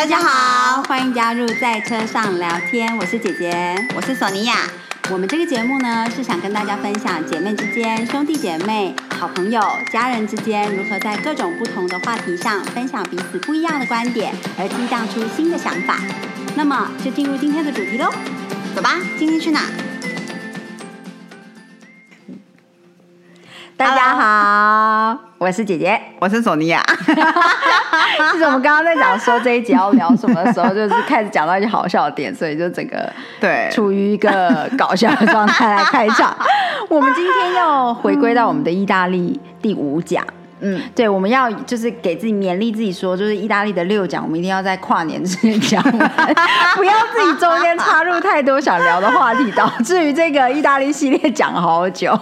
大家好，欢迎加入在车上聊天，我是姐姐，我是索尼娅。我们这个节目呢，是想跟大家分享姐妹之间、兄弟姐妹、好朋友、家人之间如何在各种不同的话题上分享彼此不一样的观点，而激荡出新的想法。那么，就进入今天的主题喽，走吧，今天去哪？大家好，我是姐姐，我是索尼娅。其实我们刚刚在讲说这一集要聊什么的时候，就是开始讲到一些好笑的点，所以就整个对处于一个搞笑的状态来开场。我们今天要回归到我们的意大利第五讲，嗯，对，我们要就是给自己勉励自己说，就是意大利的六讲，我们一定要在跨年之前讲完，不要自己中间插入太多想聊的话题，导致于这个意大利系列讲好久。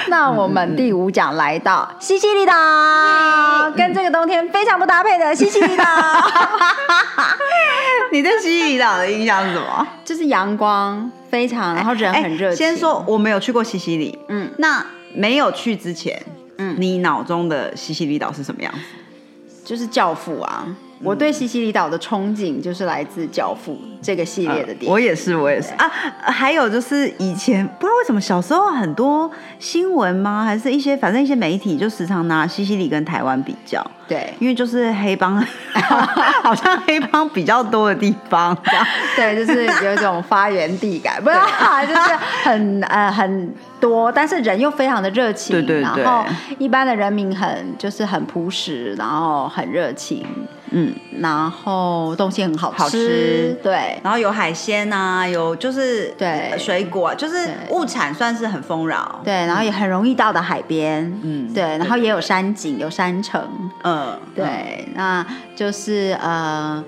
那我们第五讲来到西西里岛，跟这个冬天非常不搭配的西西里岛。你对西西里岛的印象是什么？就是阳光非常，然后人很热情。先说我没有去过西西里，嗯，那没有去之前，嗯，你脑中的西西里岛是什么样子？就是教父啊。我对西西里岛的憧憬就是来自《教父》这个系列的电影。我也是，我也是啊。还有就是以前不知道为什么小时候很多新闻吗？还是一些反正一些媒体就时常拿西西里跟台湾比较。对，因为就是黑帮，好像黑帮比较多的地方。对，就是有一种发源地感，不是，就是很呃很多，但是人又非常的热情。对对对。然后一般的人民很就是很朴实，然后很热情。嗯，然后东西很好吃，对，然后有海鲜啊，有就是对。水果，就是物产算是很丰饶，对，然后也很容易到的海边，嗯，对，然后也有山景，有山城，嗯，对，那就是呃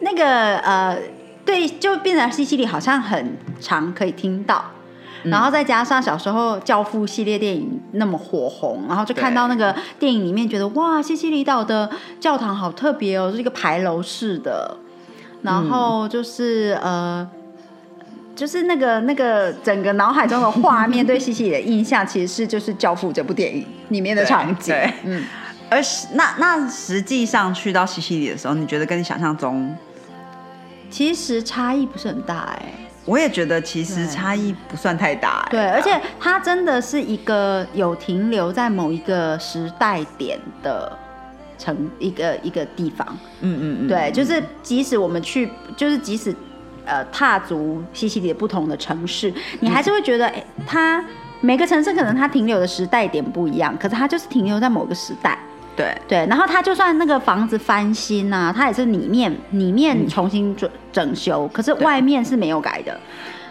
那个呃对，就变成西西里好像很常可以听到。然后再加上小时候《教父》系列电影那么火红，然后就看到那个电影里面，觉得哇，西西里岛的教堂好特别哦，是一个牌楼式的。然后就是呃，就是那个那个整个脑海中的画面对西西里的印象，其实是就是《教父》这部电影里面的场景。对，嗯。而是那那实际上去到西西里的时候，你觉得跟你想象中其实差异不是很大哎。我也觉得其实差异不算太大，对，而且它真的是一个有停留在某一个时代点的城一个一个地方，嗯嗯嗯，对，就是即使我们去，就是即使呃踏足西西里的不同的城市，你还是会觉得，哎，它每个城市可能它停留的时代点不一样，可是它就是停留在某个时代。对。对，然后他就算那个房子翻新呐，他也是里面里面重新整整修，可是外面是没有改的。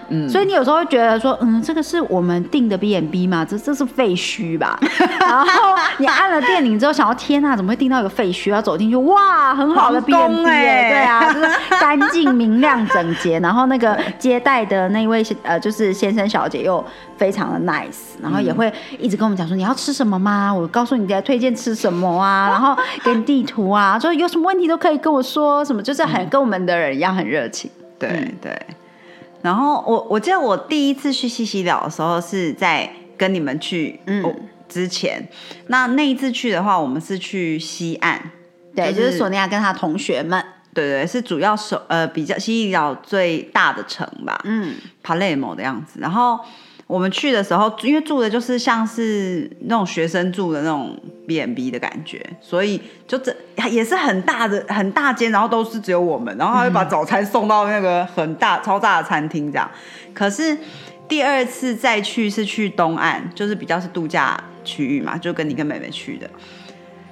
嗯，所以你有时候会觉得说，嗯，这个是我们订的 B and B 吗？这这是废墟吧？然后你按了电铃之后，想要天呐，怎么会订到一个废墟？要走进去，哇，很好的 B and B 哎，对啊，就是干净明亮整洁。然后那个接待的那位 呃，就是先生小姐又非常的 nice，然后也会一直跟我们讲说你要吃什么吗？我告诉你在推荐吃什么啊，然后给你地图啊，说有什么问题都可以跟我说，什么就是很跟我们的人一样很热情。对对。然后我我记得我第一次去西西里的时候是在跟你们去嗯。之前，那那一次去的话，我们是去西岸，对，就是索尼娅跟她同学们，对对，是主要首呃比较西西里岛最大的城吧，嗯，帕雷莫的样子，然后。我们去的时候，因为住的就是像是那种学生住的那种 B N B 的感觉，所以就这也是很大的很大间，然后都是只有我们，然后他会把早餐送到那个很大超大的餐厅这样。可是第二次再去是去东岸，就是比较是度假区域嘛，就跟你跟妹妹去的。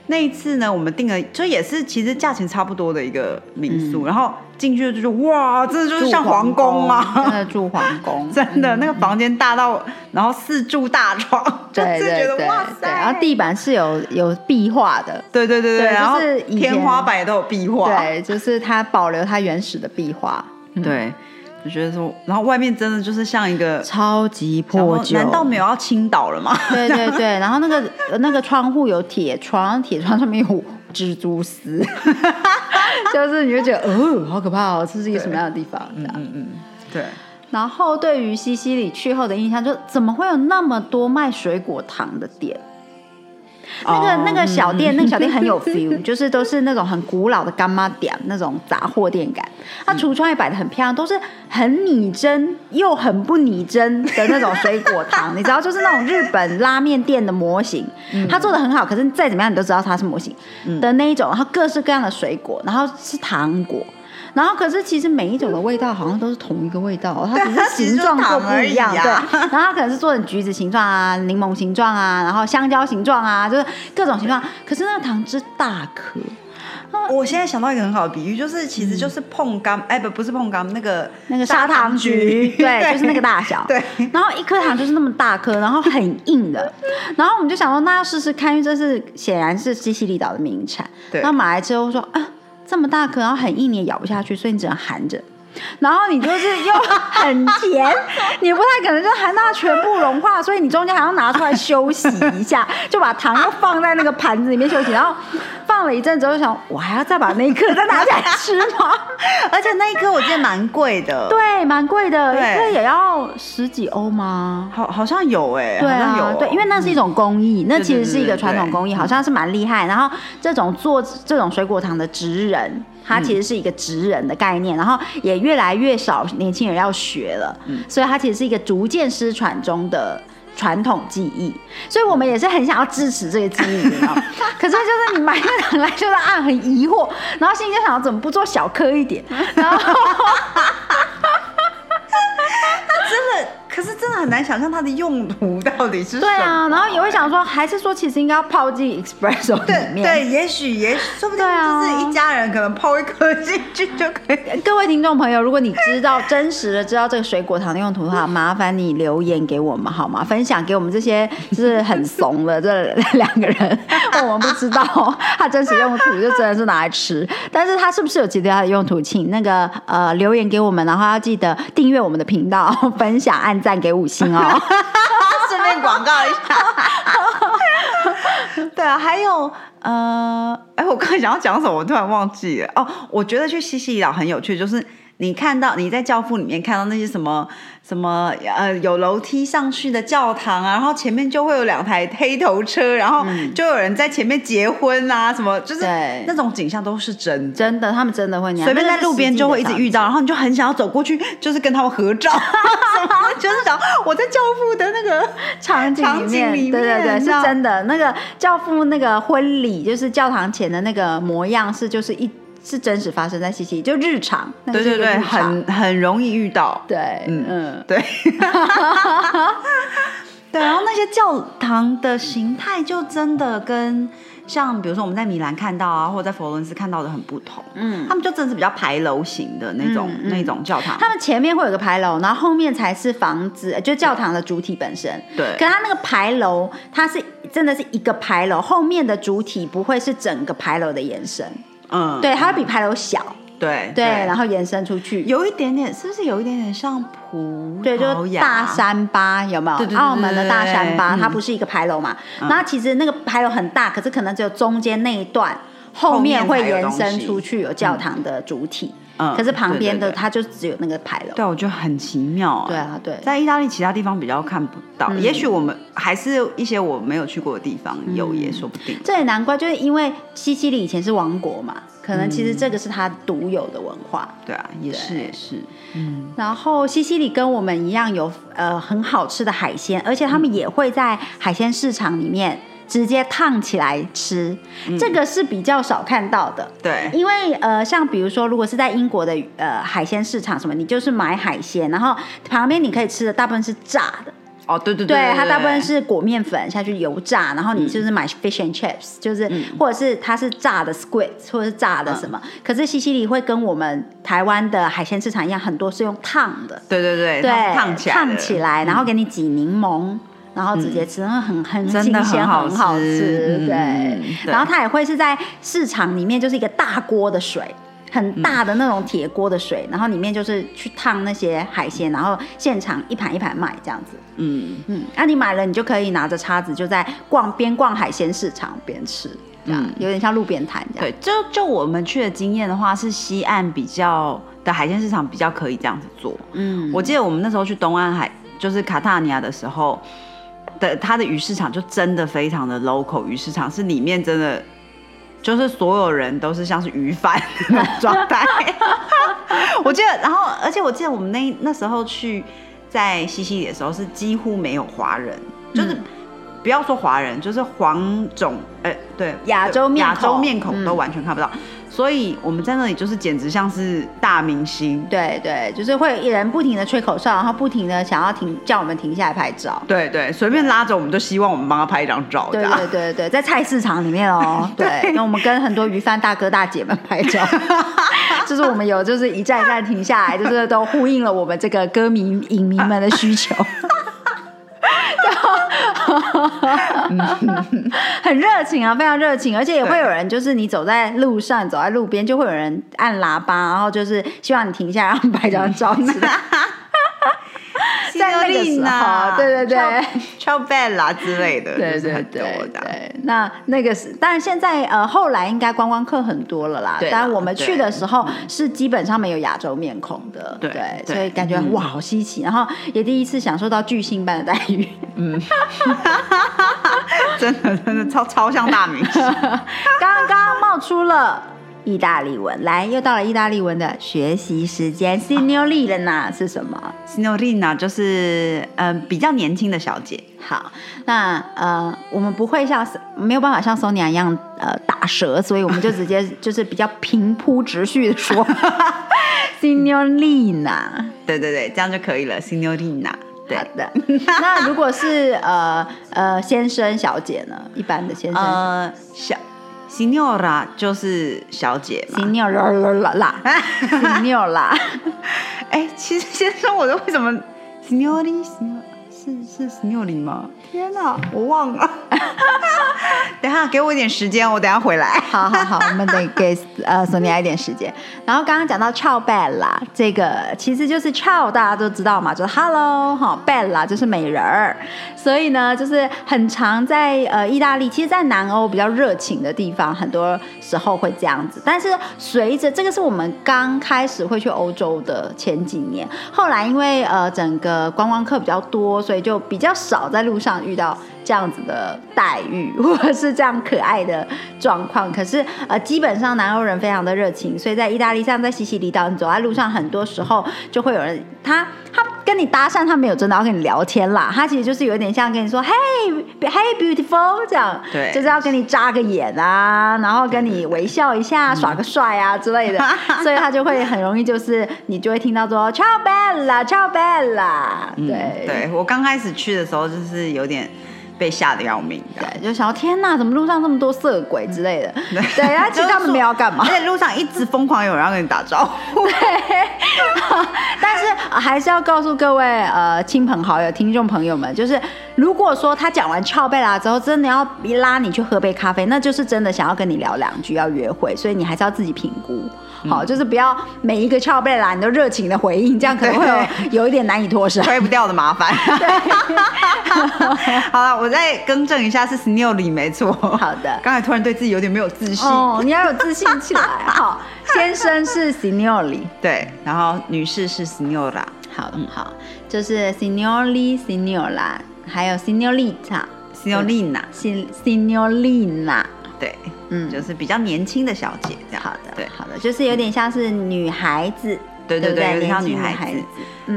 那一次呢，我们订了，就也是其实价钱差不多的一个民宿，然后进去就是哇，真的就是像皇宫啊，真的住皇宫，真的那个房间大到，然后四柱大床，对对 对，哇塞，然后地板是有有壁画的，对对对对，然后天花板也都有壁画，对，就是它保留它原始的壁画，对。就觉得说，然后外面真的就是像一个超级破旧，难道没有要倾倒了吗？对对对，然后那个那个窗户有铁窗，铁窗上面有蜘蛛丝，就是你就觉得哦，好可怕哦，这是一个什么样的地方？嗯嗯嗯，对。然后对于西西里去后的印象，就怎么会有那么多卖水果糖的店？那个那个小店，那个小店很有 feel，就是都是那种很古老的干妈店那种杂货店感。它橱窗也摆的很漂亮，都是很拟真又很不拟真的那种水果糖，你知道，就是那种日本拉面店的模型，它做的很好，可是再怎么样你都知道它是模型的那一种，然后各式各样的水果，然后是糖果。然后可是其实每一种的味道好像都是同一个味道，它只是形状做不一样，对。然后它可能是做成橘子形状啊、柠檬形状啊，然后香蕉形状啊，就是各种形状。可是那个糖汁大颗。我现在想到一个很好的比喻，就是其实就是碰柑，哎不不是碰柑，那个那个砂糖橘，对，就是那个大小。对。然后一颗糖就是那么大颗，然后很硬的。然后我们就想说，那要试试看，因为这是显然是西西里岛的名产。对。然后买来之后说啊。这么大颗，然后很硬，你也咬不下去，所以你只能含着。然后你就是又 很甜，你不太可能就含到全部融化，所以你中间还要拿出来休息一下，就把糖又放在那个盘子里面休息，然后。放了一阵之后，想我还要再把那一颗再拿起来吃吗？而且那一颗我记得蛮贵的，对，蛮贵的，一颗也要十几欧吗？好，好像有哎，对啊，对，因为那是一种工艺，那其实是一个传统工艺，好像是蛮厉害。然后这种做这种水果糖的职人，它其实是一个职人的概念，然后也越来越少年轻人要学了，所以它其实是一个逐渐失传中的。传统技艺，所以我们也是很想要支持这个技艺，你知道吗？可是就是你买那两来，就是啊很疑惑，然后心里就想怎么不做小颗一点，然后。可是真的很难想象它的用途到底是什么对啊，然后也会想说，还是说其实应该要泡进 espresso 里面？对，也许也许说不定就是一家人可能泡一颗进去就可以。各位听众朋友，如果你知道真实的知道这个水果糖的用途的话，麻烦你留言给我们好吗？分享给我们这些 就是很怂的这两个人，我们不知道它真实用途就真的是拿来吃，但是它是不是有其他的用途？请那个呃留言给我们，然后要记得订阅我们的频道，分享按。赞给五星哦，顺便广告一下。对啊，还有呃，哎，我刚才想要讲什么，我突然忘记了。哦，我觉得去西西里岛很有趣，就是你看到你在教父里面看到那些什么。什么呃有楼梯上去的教堂啊，然后前面就会有两台黑头车，然后就有人在前面结婚啊，什么就是那种景象都是真的真的，他们真的会随便在路边就会一直遇到，然后你就很想要走过去，就是跟他们合照，就是想我在教父的那个场景里面，对对对，是真的。那个教父那个婚礼，就是教堂前的那个模样，是就是一。是真实发生在西西，就日常，对对对，很很容易遇到，对，嗯嗯，对，对，然后那些教堂的形态就真的跟像比如说我们在米兰看到啊，或者在佛罗伦斯看到的很不同，嗯，他们就真的是比较牌楼型的那种那种教堂，他们前面会有个牌楼，然后后面才是房子，就教堂的主体本身，对，可它那个牌楼，它是真的是一个牌楼，后面的主体不会是整个牌楼的延伸。嗯，对，它会比牌楼小，对对，然后延伸出去，有一点点，是不是有一点点像葡对，就是大三巴有没有？澳门的大三巴，它不是一个牌楼嘛？然后其实那个牌楼很大，可是可能只有中间那一段，后面会延伸出去有教堂的主体。嗯，可是旁边的它就只有那个牌楼。对，我觉得很奇妙。对啊，对，在意大利其他地方比较看不到，也许我们还是一些我没有去过的地方有，也说不定。这也难怪，就是因为西西里以前是王国嘛，可能其实这个是它独有的文化。对啊，也是也是。嗯，然后西西里跟我们一样有呃很好吃的海鲜，而且他们也会在海鲜市场里面。直接烫起来吃，这个是比较少看到的。对，因为呃，像比如说，如果是在英国的呃海鲜市场什么，你就是买海鲜，然后旁边你可以吃的大部分是炸的。哦，对对对，对它大部分是裹面粉下去油炸，然后你就是买 fish and chips，就是或者是它是炸的 squid，或者是炸的什么。可是西西里会跟我们台湾的海鲜市场一样，很多是用烫的。对对对，对，烫起来，烫起来，然后给你挤柠檬。然后直接吃，那很很新鲜，很好吃，对。然后它也会是在市场里面，就是一个大锅的水，很大的那种铁锅的水，然后里面就是去烫那些海鲜，然后现场一盘一盘卖这样子。嗯嗯，那你买了，你就可以拿着叉子，就在逛边逛海鲜市场边吃，这样有点像路边摊这样。对，就就我们去的经验的话，是西岸比较的海鲜市场比较可以这样子做。嗯，我记得我们那时候去东岸海，就是卡塔尼亚的时候。的它的鱼市场就真的非常的 local，鱼市场是里面真的就是所有人都是像是鱼贩的状态。我记得，然后而且我记得我们那那时候去在西西里的时候是几乎没有华人，就是不要说华人，就是黄种，哎，对，亚洲面亚洲面孔都完全看不到。所以我们在那里就是简直像是大明星，对对，就是会有人不停的吹口哨，然后不停的想要停叫我们停下来拍照，对对，随便拉着我们就希望我们帮他拍一张照，对对对对，在菜市场里面哦，对，那我们跟很多鱼贩大哥大姐们拍照，就是我们有就是一站一站停下来，就是都呼应了我们这个歌迷影迷们的需求。很热情啊，非常热情，而且也会有人，就是你走在路上，走在路边，就会有人按喇叭，然后就是希望你停下，然后拍张照之类。在那个时候，对对对超 bad 啦之类的，对对对对。那那个是，但是现在呃，后来应该观光客很多了啦。但我们去的时候是基本上没有亚洲面孔的，对，所以感觉哇，好稀奇。然后也第一次享受到巨星般的待遇，嗯，真的真的超超像大明星。刚刚冒出了。意大利文，来，又到了意大利文的学习时间。Signorina 是什么？Signorina 就是呃比较年轻的小姐。好，那呃我们不会像没有办法像 Sonia 一样呃打舌，所以我们就直接 就是比较平铺直叙的说 Signorina。对对对，这样就可以了。Signorina，对的。那如果是呃呃先生小姐呢？一般的先生呃小。Signora 就是小姐，Signora 啦啦，Signora，哎，其实先生，我都为什么 Signori？是是 Signori 吗？天哪，我忘了。等下给我一点时间，我等下回来。好好好，我们得给呃索尼娅一点时间。然后刚刚讲到 Ciao Bella，这个其实就是 Ciao，大家都知道嘛，就是 Hello 哈，Bella 就是美人儿。所以呢，就是很常在呃意大利，其实，在南欧比较热情的地方，很多时候会这样子。但是随着这个是我们刚开始会去欧洲的前几年，后来因为呃整个观光客比较多，所以就比较少在路上遇到。这样子的待遇，或者是这样可爱的状况，可是呃，基本上南欧人非常的热情，所以在意大利，像在西西里岛，你走在路上，很多时候就会有人，他他跟你搭讪，他没有真的要跟你聊天啦，他其实就是有点像跟你说，Hey，Hey beautiful，这样，对，就是要跟你眨个眼啊，然后跟你微笑一下，耍个帅啊之类的，所以他就会很容易就是你就会听到说，Ciao bella，Ciao bella，对，对我刚开始去的时候就是有点。被吓得要命，对，就想到天哪，怎么路上这么多色鬼之类的？对，然后其实他们没有干嘛，而且路上一直疯狂有人要跟你打招呼。对，但是还是要告诉各位呃亲朋好友、听众朋友们，就是如果说他讲完翘贝拉之后，真的要拉你去喝杯咖啡，那就是真的想要跟你聊两句，要约会，所以你还是要自己评估。好，就是不要每一个翘贝拉你都热情的回应，这样可能会有 有一点难以脱身，推不掉的麻烦。好了，我再更正一下，是 Signori 没错。好的，刚才突然对自己有点没有自信。哦，你要有自信起来。好，先生是 Signori，对，然后女士是 Signora。好，嗯，好，就是 Signori、Signora，还有 Signorita、Signorina、对。嗯，就是比较年轻的小姐这样。好的，对，好的，就是有点像是女孩子，对对对，有点像女孩子。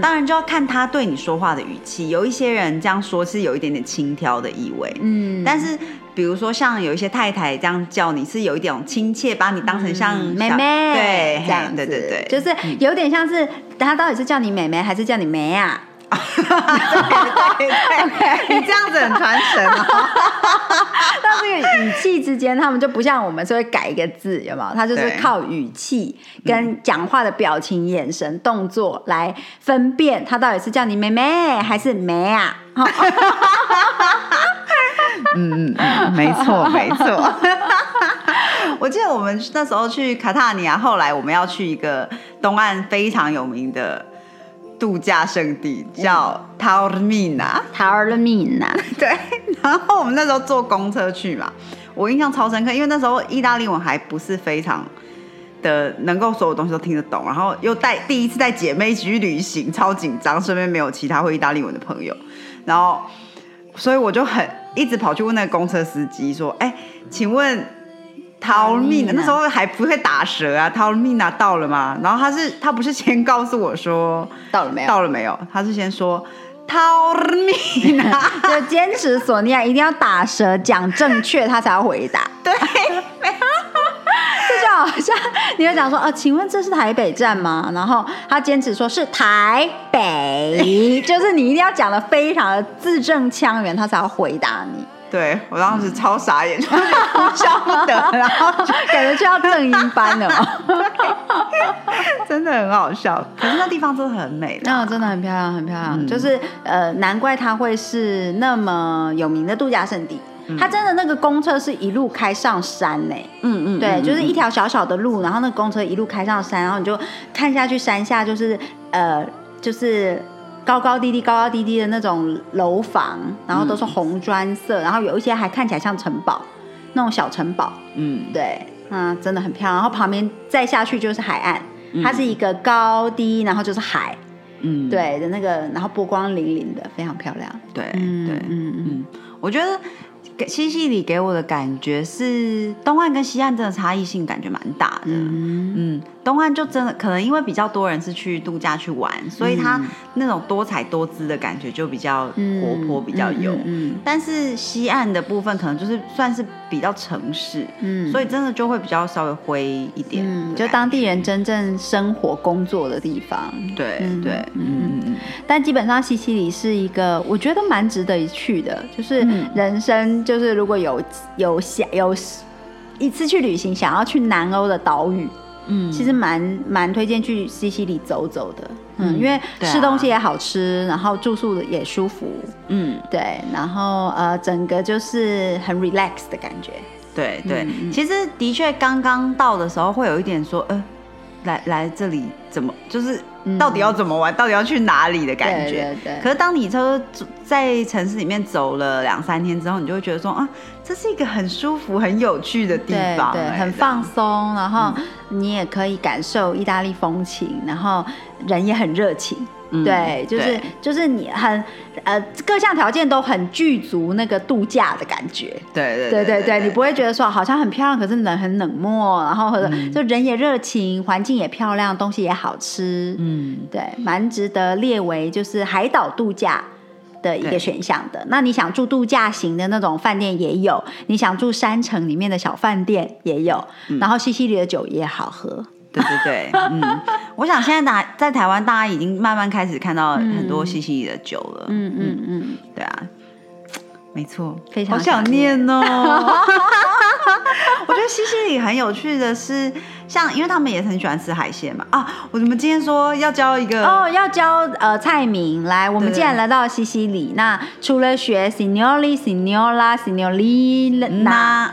当然就要看她对你说话的语气，有一些人这样说是有一点点轻佻的意味，嗯。但是比如说像有一些太太这样叫你，是有一点亲切，把你当成像妹妹，对，这样，对对对，就是有点像是她到底是叫你妹妹还是叫你妹啊？对 对对，你这样子很传神哦。到这个语气之间，他们就不像我们是会改一个字，有没有？他就是靠语气跟讲话的表情、眼神、动作来分辨他到底是叫你妹妹还是妹啊？嗯嗯嗯，没错没错。我记得我们那时候去卡塔尼亚，后来我们要去一个东岸非常有名的。度假胜地叫 Taormina，Taormina，对。然后我们那时候坐公车去嘛，我印象超深刻，因为那时候意大利文还不是非常的能够所有东西都听得懂，然后又带第一次带姐妹一起去旅行，超紧张，身边没有其他会意大利文的朋友，然后所以我就很一直跑去问那个公车司机说：“哎，请问 m i n 那时候还不会打舌啊 m i n 到了吗？”然后他是他不是先告诉我说到了没有？到了没有？他是先说 m i n 就坚持索尼娅一定要打舌讲正确，他才要回答。对。这就好像你会讲说，呃，请问这是台北站吗？然后他坚持说是台北，就是你一定要讲的非常的字正腔圆，他才要回答你。对我当时超傻眼，就哭笑不得，然后 感觉就要正音班了嘛，真的很好笑。可是那地方真的很美，那真的很漂亮，很漂亮。就是呃，难怪它会是那么有名的度假胜地。它真的那个公车是一路开上山呢，嗯嗯，对，就是一条小小的路，然后那个公车一路开上山，然后你就看下去山下就是呃就是高高低低高高低低的那种楼房，然后都是红砖色，然后有一些还看起来像城堡，那种小城堡，嗯，对，啊，真的很漂亮。然后旁边再下去就是海岸，它是一个高低，然后就是海，嗯，对的那个，然后波光粼粼的，非常漂亮。对，对，嗯嗯，我觉得。西西里给我的感觉是东岸跟西岸真的差异性感觉蛮大的，嗯，东岸就真的可能因为比较多人是去度假去玩，所以它那种多彩多姿的感觉就比较活泼，比较有。嗯，但是西岸的部分可能就是算是比较城市，嗯，所以真的就会比较稍微灰一点，就当地人真正生活工作的地方。对对，嗯嗯。但基本上西西里是一个我觉得蛮值得一去的，就是人生。就是如果有有想有一次去旅行，想要去南欧的岛屿，嗯，其实蛮蛮推荐去西西里走走的，嗯，因为吃东西也好吃，然后住宿也舒服，嗯，对，然后呃，整个就是很 relax 的感觉，对对，其实的确刚刚到的时候会有一点说，呃，来来这里怎么就是。到底要怎么玩？到底要去哪里的感觉？对。可是当你车在城市里面走了两三天之后，你就会觉得说啊，这是一个很舒服、很有趣的地方，对，很放松。然后你也可以感受意大利风情，然后人也很热情。对，就是就是你很呃各项条件都很具足，那个度假的感觉。对对对对对，你不会觉得说好像很漂亮，可是人很冷漠，然后或者就人也热情，环境也漂亮，东西也好吃。嗯，对，蛮值得列为就是海岛度假的一个选项的。那你想住度假型的那种饭店也有，你想住山城里面的小饭店也有，然后西西里的酒也好喝。对对对，嗯，我想现在大在台湾，大家已经慢慢开始看到很多西西里的酒了。嗯嗯。嗯，对啊，没错，非常想念哦。我觉得西西里很有趣的是，像因为他们也很喜欢吃海鲜嘛。啊，我们今天说要教一个哦，要教呃菜名来。我们既然来到西西里，那除了学 Signori、Signora、Signorina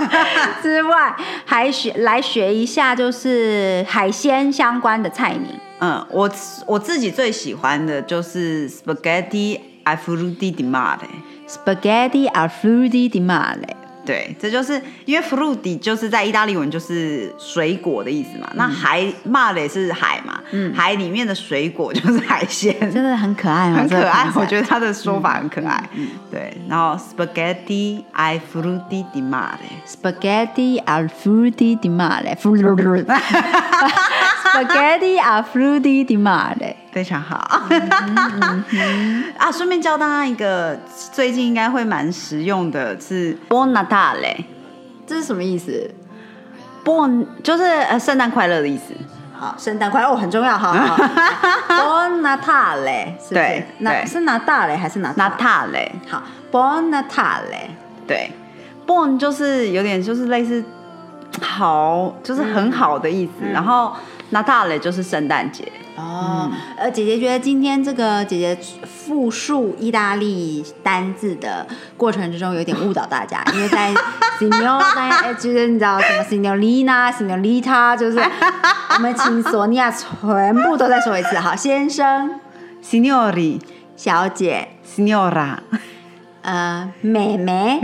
之外，还学来学一下就是海鲜相关的菜名。嗯，我我自己最喜欢的就是 Spaghetti Alfredo di Mare，Spaghetti Alfredo di Mare。对，这就是因为 fruity 就是在意大利文就是水果的意思嘛。那海 mare 是海嘛，嗯，海里面的水果就是海鲜，真的很可爱，很可爱。我觉得他的说法很可爱。嗯，对。然后 spaghetti al frutti di mare，spaghetti al frutti di mare，spaghetti al frutti di mare，非常好。啊，顺便教大家一个最近应该会蛮实用的，是 Buon Natale，这是什么意思？Buon 就是呃圣诞快乐的意思。好，圣诞快乐哦，很重要哈。Buon Natale，对，那是拿大嘞还是拿 Natale？好，Buon Natale，对，Buon 就是有点就是类似好，就是很好的意思，然后 Natale 就是圣诞节。哦，呃，姐姐觉得今天这个姐姐复述意大利单字的过程之中有点误导大家，因为在 signora，就是你知道什么 signorina、signorita，就是我们请索尼娅全部都再说一次，好，先生，signori，小姐，signora，呃，妹妹，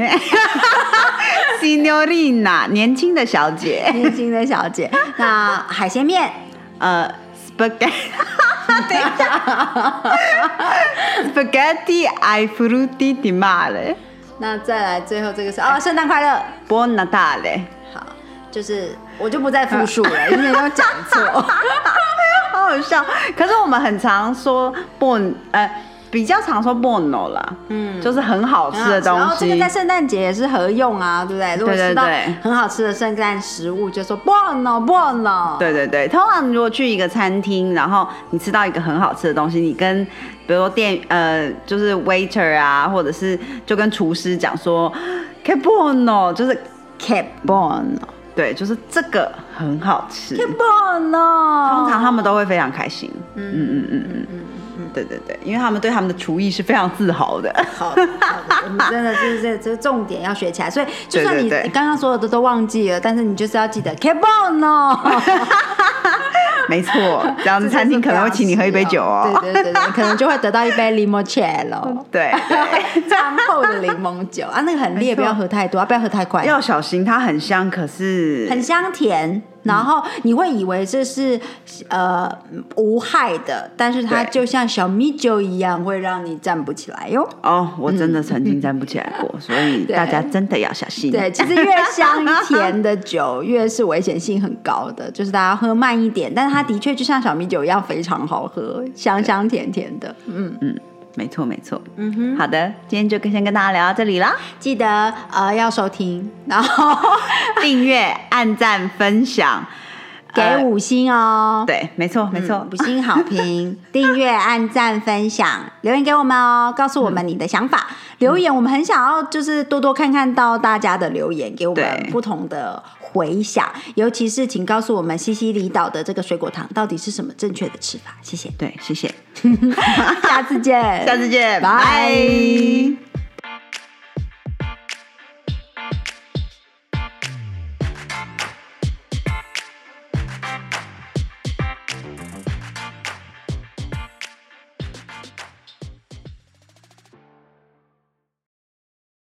signorina，年轻的小姐，年轻的小姐，那海鲜面，呃。spaghetti，等一下，Spaghetti ai frutti di mare。那再来最后这个是哦，圣诞快乐，Buon Natale。好，就是我就不再复述了，因为要讲错，好好笑。可是我们很常说 Buon，呃。比较常说 buono 啦，嗯，就是很好吃的东西。然后这个在圣诞节也是合用啊，对不对？如果吃到很好吃的圣诞食物，就说 buono。对对对，通常如果去一个餐厅，然后你吃到一个很好吃的东西，你跟比如说店呃，就是 waiter 啊，或者是就跟厨师讲说 che buono，就是 che buono，对，就是这个很好吃，che buono。通常他们都会非常开心。嗯嗯嗯嗯嗯。对对对，因为他们对他们的厨艺是非常自豪的。好，我们真的就是这这重点要学起来。所以就算你你刚刚所有的都忘记了，但是你就是要记得 keep on 哦。没错，这样子餐厅可能会请你喝一杯酒哦。对对对对，可能就会得到一杯 limoncello。对，餐后的柠檬酒啊，那个很烈，不要喝太多，不要喝太快。要小心，它很香，可是很香甜。然后你会以为这是呃无害的，但是它就像小米酒一样，会让你站不起来哟。哦，我真的曾经站不起来过，所以大家真的要小心。对，其实越香甜的酒越是危险性很高的，就是大家喝慢一点。但是它的确就像小米酒一样非常好喝，香香甜甜的。嗯嗯。没错，没错。嗯哼，好的，今天就先跟大家聊到这里啦。记得呃要收听，然后 订阅、按赞、分享，给五星哦。对，没错，没错，五星好评，订阅、按赞、分享，留言给我们哦，告诉我们你的想法。留言，我们很想要就是多多看看到大家的留言，给我们不同的。回想，尤其是请告诉我们西西里岛的这个水果糖到底是什么正确的吃法？谢谢。对，谢谢。下次见，下次见，拜。